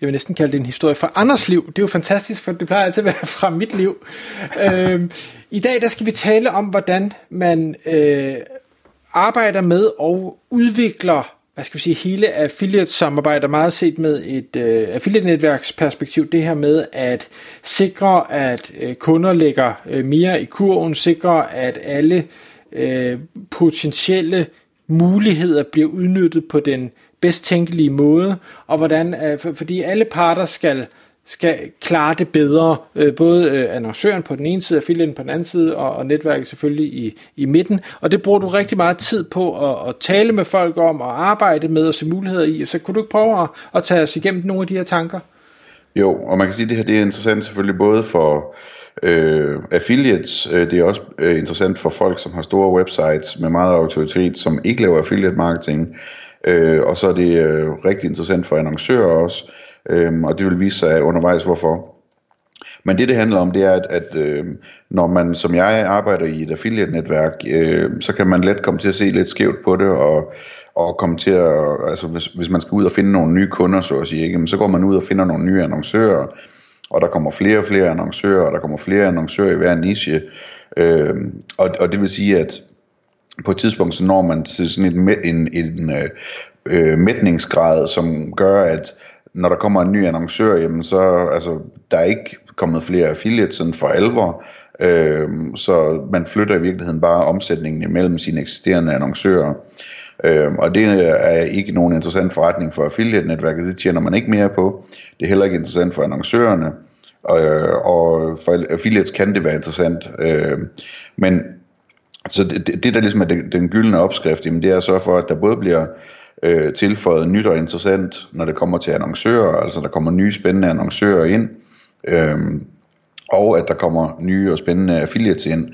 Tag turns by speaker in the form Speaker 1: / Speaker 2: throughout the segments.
Speaker 1: jeg vil næsten kalde det en historie fra Anders liv. Det er jo fantastisk, for det plejer altid at være fra mit liv. øhm, I dag der skal vi tale om, hvordan man øh, arbejder med og udvikler hvad skal vi sige, hele affiliate-samarbejder meget set med et øh, affiliate-netværksperspektiv, det her med at sikre, at øh, kunder lægger øh, mere i kurven, sikre, at alle øh, potentielle muligheder bliver udnyttet på den bedst tænkelige måde, og hvordan, øh, for, fordi alle parter skal, skal klare det bedre, øh, både øh, annoncøren på den ene side, affiliaten på den anden side, og, og netværket selvfølgelig i, i midten, og det bruger du rigtig meget tid på at, at tale med folk om, og arbejde med, og se muligheder i, så kunne du ikke prøve at, at tage os igennem nogle af de her tanker?
Speaker 2: Jo, og man kan sige, at det her det er interessant selvfølgelig både for øh, affiliates, øh, det er også øh, interessant for folk, som har store websites med meget autoritet, som ikke laver affiliate marketing, Øh, og så er det øh, rigtig interessant for annoncører også, øh, og det vil vise sig undervejs hvorfor. Men det det handler om, det er, at, at øh, når man som jeg arbejder i et affiliate-netværk, øh, så kan man let komme til at se lidt skævt på det, og, og komme til at, altså hvis, hvis man skal ud og finde nogle nye kunder, så at sige, ikke, så går man ud og finder nogle nye annoncører, og der kommer flere og flere annoncører, og der kommer flere annoncører i hver niche, øh, og, og det vil sige, at på et tidspunkt, så når man til sådan en, en, en øh, mætningsgrad, som gør, at når der kommer en ny annoncør, jamen så, altså, der er ikke kommet flere affiliates sådan for alvor, øh, så man flytter i virkeligheden bare omsætningen imellem sine eksisterende annoncører. Øh, og det er ikke nogen interessant forretning for affiliate-netværket, det tjener man ikke mere på. Det er heller ikke interessant for annoncørerne, og, og for affiliates kan det være interessant. Øh, men så det, det der ligesom er den, den gyldne opskrift, jamen det er at sørge for, at der både bliver øh, tilføjet nyt og interessant, når det kommer til annoncører, altså der kommer nye spændende annoncører ind, øh, og at der kommer nye og spændende affiliates ind,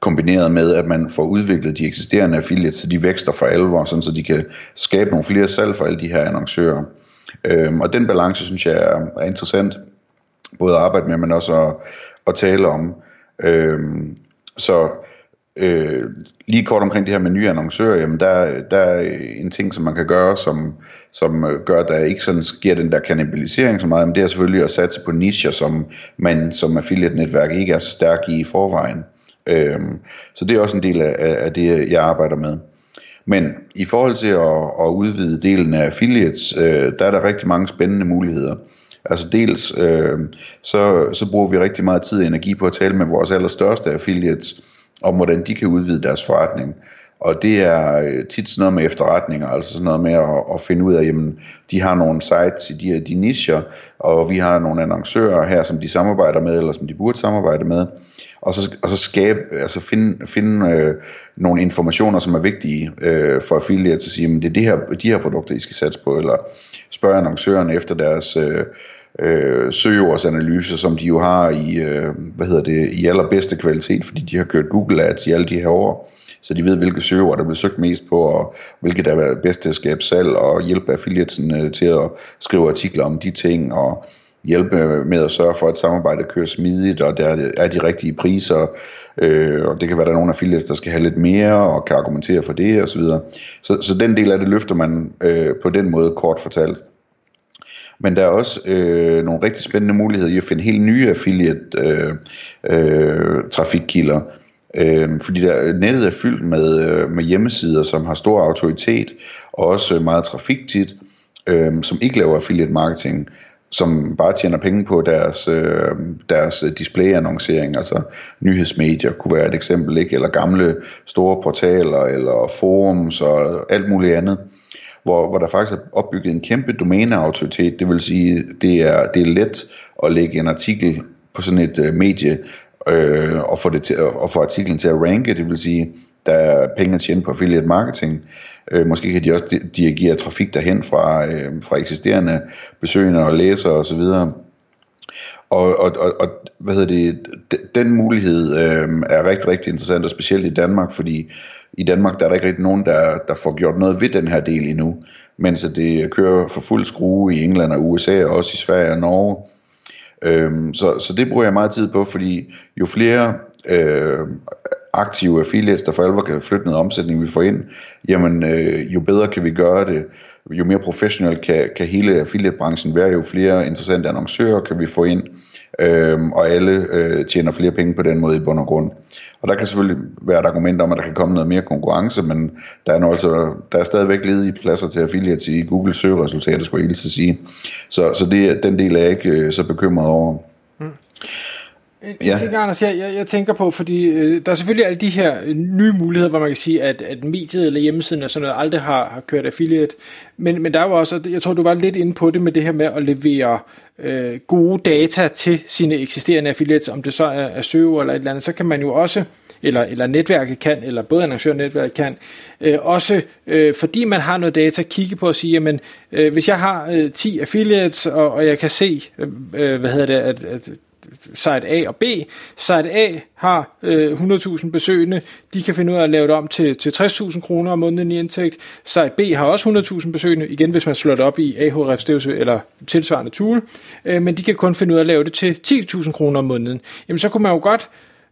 Speaker 2: kombineret med, at man får udviklet de eksisterende affiliates, så de vækster for alvor, sådan så de kan skabe nogle flere salg for alle de her annoncører. Øhm, og den balance, synes jeg er, er interessant, både at arbejde med, men også at, at tale om. Øhm, så Øh, lige kort omkring det her med nye annoncører, jamen der, der er en ting, som man kan gøre, som, som øh, gør, at der ikke sådan sker den der kanibalisering så meget, men det er selvfølgelig at satse på nischer, som man som affiliate-netværk ikke er så stærk i i forvejen. Øh, så det er også en del af, af det, jeg arbejder med. Men i forhold til at, at udvide delen af affiliates, øh, der er der rigtig mange spændende muligheder. Altså dels, øh, så, så bruger vi rigtig meget tid og energi på at tale med vores allerstørste affiliates, om hvordan de kan udvide deres forretning. Og det er øh, tit sådan noget med efterretninger, altså sådan noget med at, at finde ud af, jamen, de har nogle sites i de her de nischer, og vi har nogle annoncører her, som de samarbejder med, eller som de burde samarbejde med, og så, og så skabe, altså finde, finde øh, nogle informationer, som er vigtige øh, for affiliates, at sige, jamen, det er det her, de her produkter, I skal satse på, eller spørge annoncørerne efter deres øh, øh, søgeordsanalyse, som de jo har i, øh, hvad hedder det, i allerbedste kvalitet, fordi de har kørt Google Ads i alle de her år, så de ved, hvilke søgeord, der bliver søgt mest på, og hvilke der er bedst til at skabe salg, og hjælpe affiliatesen øh, til at skrive artikler om de ting, og hjælpe med at sørge for, at samarbejdet kører smidigt, og der er de rigtige priser, øh, og det kan være, at der er nogle affiliates, der skal have lidt mere, og kan argumentere for det, osv. Så, så, så den del af det løfter man øh, på den måde kort fortalt. Men der er også øh, nogle rigtig spændende muligheder i at finde helt nye affiliate øh, øh. Øh, fordi der, nettet er fyldt med, øh, med hjemmesider, som har stor autoritet, og også meget trafik tit, øh, som ikke laver affiliate marketing, som bare tjener penge på deres, øh, deres displayannoncering, altså nyhedsmedier kunne være et eksempel, ikke? eller gamle store portaler, eller forums og alt muligt andet hvor, hvor der faktisk er opbygget en kæmpe domæneautoritet, det vil sige, det er, det er let at lægge en artikel på sådan et øh, medie, øh, og, få det til, og få artiklen til at ranke, det vil sige, der er penge at tjene på affiliate marketing. Øh, måske kan de også dirigere trafik derhen fra, øh, fra eksisterende besøgende og læsere osv. Og, og, og, og hvad hedder det, den mulighed øh, er rigtig, rigtig interessant, og specielt i Danmark, fordi i Danmark der er der ikke rigtig nogen, der, der får gjort noget ved den her del endnu, mens det kører for fuld skrue i England og USA, og også i Sverige og Norge. Øhm, så, så det bruger jeg meget tid på, fordi jo flere øh, aktive affiliates, der for alvor kan flytte noget omsætning, vi får ind, jamen øh, jo bedre kan vi gøre det, jo mere professionel kan, kan hele affiliate-branchen være, jo flere interessante annoncører kan vi få ind, øh, og alle øh, tjener flere penge på den måde i bund og grund. Og der kan selvfølgelig være et argument om, at der kan komme noget mere konkurrence, men der er, nu altså, der er stadigvæk ledige pladser til affiliates i Google søgeresultater, skulle jeg til sige. Så, så det, den del er jeg ikke øh, så bekymret over. Mm.
Speaker 1: En ja. ting, Anders, jeg, jeg, jeg tænker på, fordi øh, der er selvfølgelig alle de her øh, nye muligheder, hvor man kan sige, at, at mediet eller hjemmesiden og sådan noget aldrig har, har kørt affiliate. Men, men der er jo også, jeg tror, du var lidt inde på det med det her med at levere øh, gode data til sine eksisterende affiliates, om det så er, er søge eller et eller andet, så kan man jo også, eller, eller netværket kan, eller både annoncør og netværk kan, øh, også øh, fordi man har noget data, kigge på og sige, jamen, øh, hvis jeg har øh, 10 affiliates, og, og jeg kan se, øh, hvad hedder det, at, at site A og B. Site A har øh, 100.000 besøgende, de kan finde ud af at lave det om til, til 60.000 kroner om måneden i indtægt. Site B har også 100.000 besøgende, igen hvis man slår det op i Ahrefs eller tilsvarende tool, øh, men de kan kun finde ud af at lave det til 10.000 kroner om måneden. Jamen så kunne man jo godt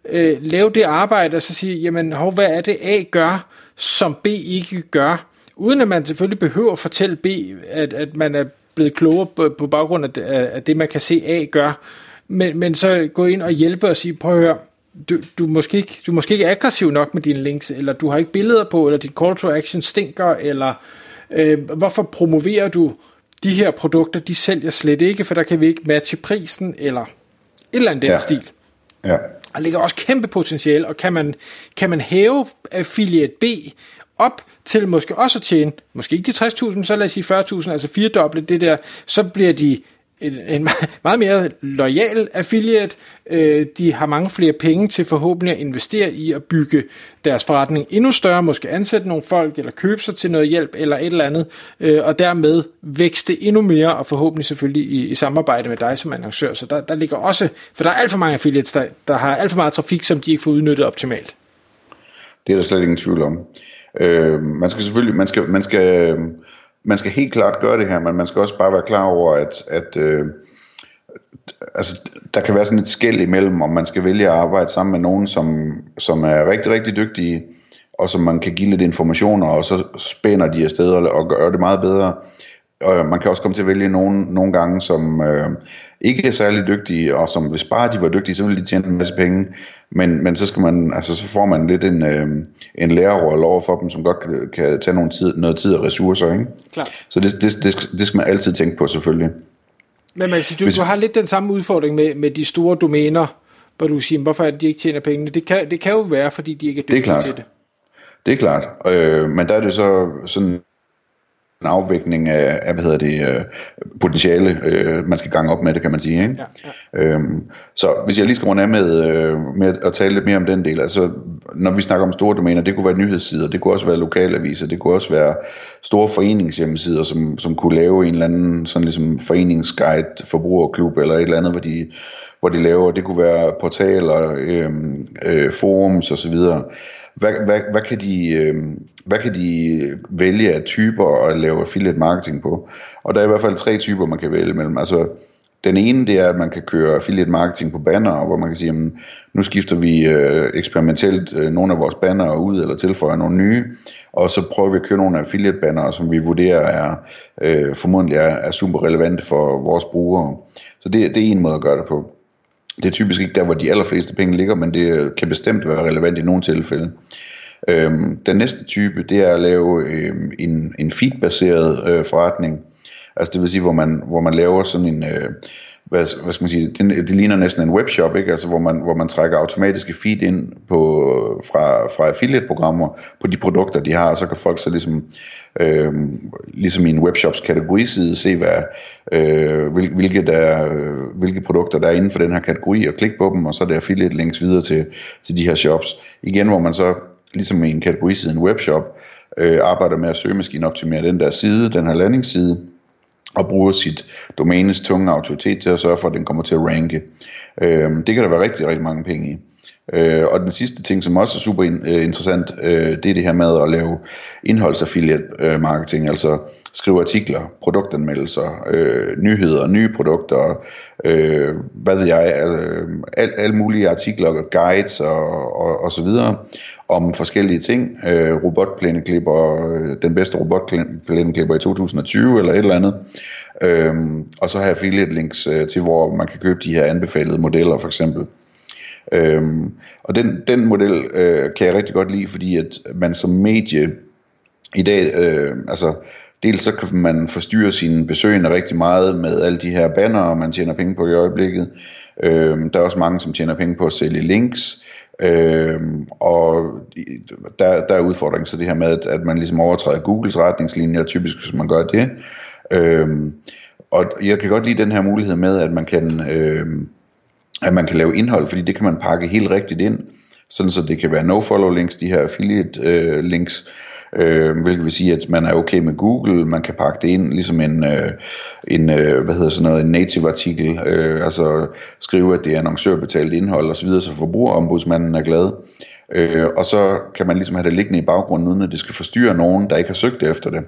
Speaker 1: øh, lave det arbejde og så sige, jamen hov, hvad er det A gør, som B ikke gør? Uden at man selvfølgelig behøver at fortælle B, at, at man er blevet klogere på, på baggrund af af det, man kan se A gør, men, men så gå ind og hjælpe og sige, prøv at høre, du, du, er måske ikke, du er måske ikke aggressiv nok med dine links, eller du har ikke billeder på, eller din call to action stinker, eller øh, hvorfor promoverer du de her produkter, de sælger slet ikke, for der kan vi ikke matche prisen, eller et eller andet den ja. stil. Ja. Der ligger også kæmpe potentiale, og kan man, kan man hæve affiliate B op til måske også at tjene, måske ikke de 60.000, så lad os sige 40.000, altså firedoble det der, så bliver de en, en meget mere lojal affiliate. Øh, de har mange flere penge til forhåbentlig at investere i at bygge deres forretning endnu større, måske ansætte nogle folk, eller købe sig til noget hjælp, eller et eller andet, øh, og dermed vækste endnu mere, og forhåbentlig selvfølgelig i, i samarbejde med dig som annoncør. Så der, der ligger også, for der er alt for mange affiliates, der, der har alt for meget trafik, som de ikke får udnyttet optimalt.
Speaker 2: Det er der slet ingen tvivl om. Øh, man skal selvfølgelig, man skal, man skal øh, man skal helt klart gøre det her, men man skal også bare være klar over, at, at øh, altså, der kan være sådan et skæld imellem, om man skal vælge at arbejde sammen med nogen, som, som er rigtig, rigtig dygtige, og som man kan give lidt informationer, og så spænder de afsted og, og gør det meget bedre. Og man kan også komme til at vælge nogen, nogle gange, som øh, ikke er særlig dygtige, og som hvis bare de var dygtige, så ville de tjene en masse penge. Men, men så, skal man, altså, så får man lidt en, øh, en lærerrolle over for dem, som godt kan, kan tage nogle tid, noget tid og ressourcer. Ikke? Klar. Så det, det, det, det skal man altid tænke på selvfølgelig.
Speaker 1: Men man siger, du, hvis, du har lidt den samme udfordring med, med de store domæner, hvor du siger, hvorfor er det, de ikke tjener pengene? Det kan, det kan jo være, fordi de ikke er dygtige det er klart. til det.
Speaker 2: Det er klart, øh, men der er det så sådan en afvægning af, af hvad hedder det, øh, potentiale, øh, man skal gange op med det, kan man sige. Ikke? Ja, ja. Øhm, så hvis jeg lige skal runde af med, øh, med at tale lidt mere om den del, altså når vi snakker om store domæner, det kunne være nyhedssider, det kunne også være lokalaviser, det kunne også være store foreningshjemmesider, som, som kunne lave en eller anden sådan ligesom foreningsguide, forbrugerklub eller et eller andet, hvor de, hvor de laver, det kunne være portaler, øh, øh, forums osv., hvad, hvad, hvad, kan de, øh, hvad kan de vælge af typer at lave affiliate marketing på? Og der er i hvert fald tre typer, man kan vælge mellem. Altså, den ene, det er, at man kan køre affiliate marketing på banner, hvor man kan sige, jamen, nu skifter vi øh, eksperimentelt øh, nogle af vores banner ud, eller tilføjer nogle nye, og så prøver vi at køre nogle affiliate banner, som vi vurderer er øh, formodentlig er, er super relevante for vores brugere. Så det, det er en måde at gøre det på. Det er typisk ikke der, hvor de allerfleste penge ligger, men det kan bestemt være relevant i nogle tilfælde. Øhm, den næste type, det er at lave øhm, en, en feed-baseret øh, forretning. Altså det vil sige, hvor man, hvor man laver sådan en, øh, hvad, hvad skal man sige, det, det ligner næsten en webshop, ikke? Altså hvor man, hvor man trækker automatiske feed ind på, fra, fra affiliate-programmer på de produkter, de har, og så kan folk så ligesom, øh, ligesom i en webshops kategoriside se, hvad, øh, hvil, hvilke, der, øh, hvilke produkter der er inden for den her kategori, og klikke på dem, og så er der affiliate links videre til, til de her shops. Igen, hvor man så ligesom i en kategoriside, en webshop, øh, arbejder med at søgemaskine optimere den der side, den her landingsside, og bruger sit domænes tunge autoritet til at sørge for, at den kommer til at ranke. Øh, det kan der være rigtig, rigtig mange penge i. Øh, og den sidste ting, som også er super in, øh, interessant, øh, det er det her med at lave indholdsaffiliate øh, marketing, altså skrive artikler, produktanmeldelser, øh, nyheder, nye produkter, øh, hvad ved jeg, øh, al, alle mulige artikler, guides og, og, og så videre om forskellige ting. Øh, robotplæneklipper, øh, den bedste robotplæneklipper i 2020 eller et eller andet. Øh, og så har jeg affiliate links øh, til, hvor man kan købe de her anbefalede modeller for eksempel. Øhm, og den, den model øh, kan jeg rigtig godt lide, fordi at man som medie i dag, øh, altså dels så kan man forstyrre sine besøgende rigtig meget med alle de her banner, og man tjener penge på i øjeblikket. Øh, der er også mange, som tjener penge på at sælge links. Øh, og der, der er udfordringen så det her med, at, at man ligesom overtræder Googles retningslinjer, typisk hvis man gør det. Øh, og jeg kan godt lide den her mulighed med, at man kan... Øh, at man kan lave indhold, fordi det kan man pakke helt rigtigt ind, sådan så det kan være no-follow links, de her affiliate øh, links, øh, hvilket vil sige, at man er okay med Google, man kan pakke det ind ligesom en, øh, en øh, hvad hedder sådan noget, en native artikel, øh, altså skrive, at det er annoncørbetalt indhold osv., så, så forbrugerombudsmanden er glad. Øh, og så kan man ligesom have det liggende i baggrunden, uden at det skal forstyrre nogen, der ikke har søgt efter det.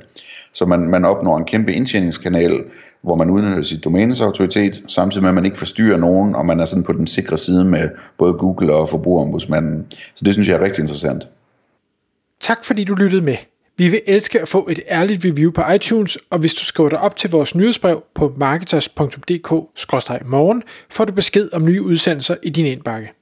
Speaker 2: Så man, man opnår en kæmpe indtjeningskanal, hvor man udnytter sit domænes autoritet, samtidig med at man ikke forstyrrer nogen, og man er sådan på den sikre side med både Google og forbrugerombudsmanden. Så det synes jeg er rigtig interessant.
Speaker 1: Tak fordi du lyttede med. Vi vil elske at få et ærligt review på iTunes, og hvis du skriver dig op til vores nyhedsbrev på marketers.dk-morgen, får du besked om nye udsendelser i din indbakke.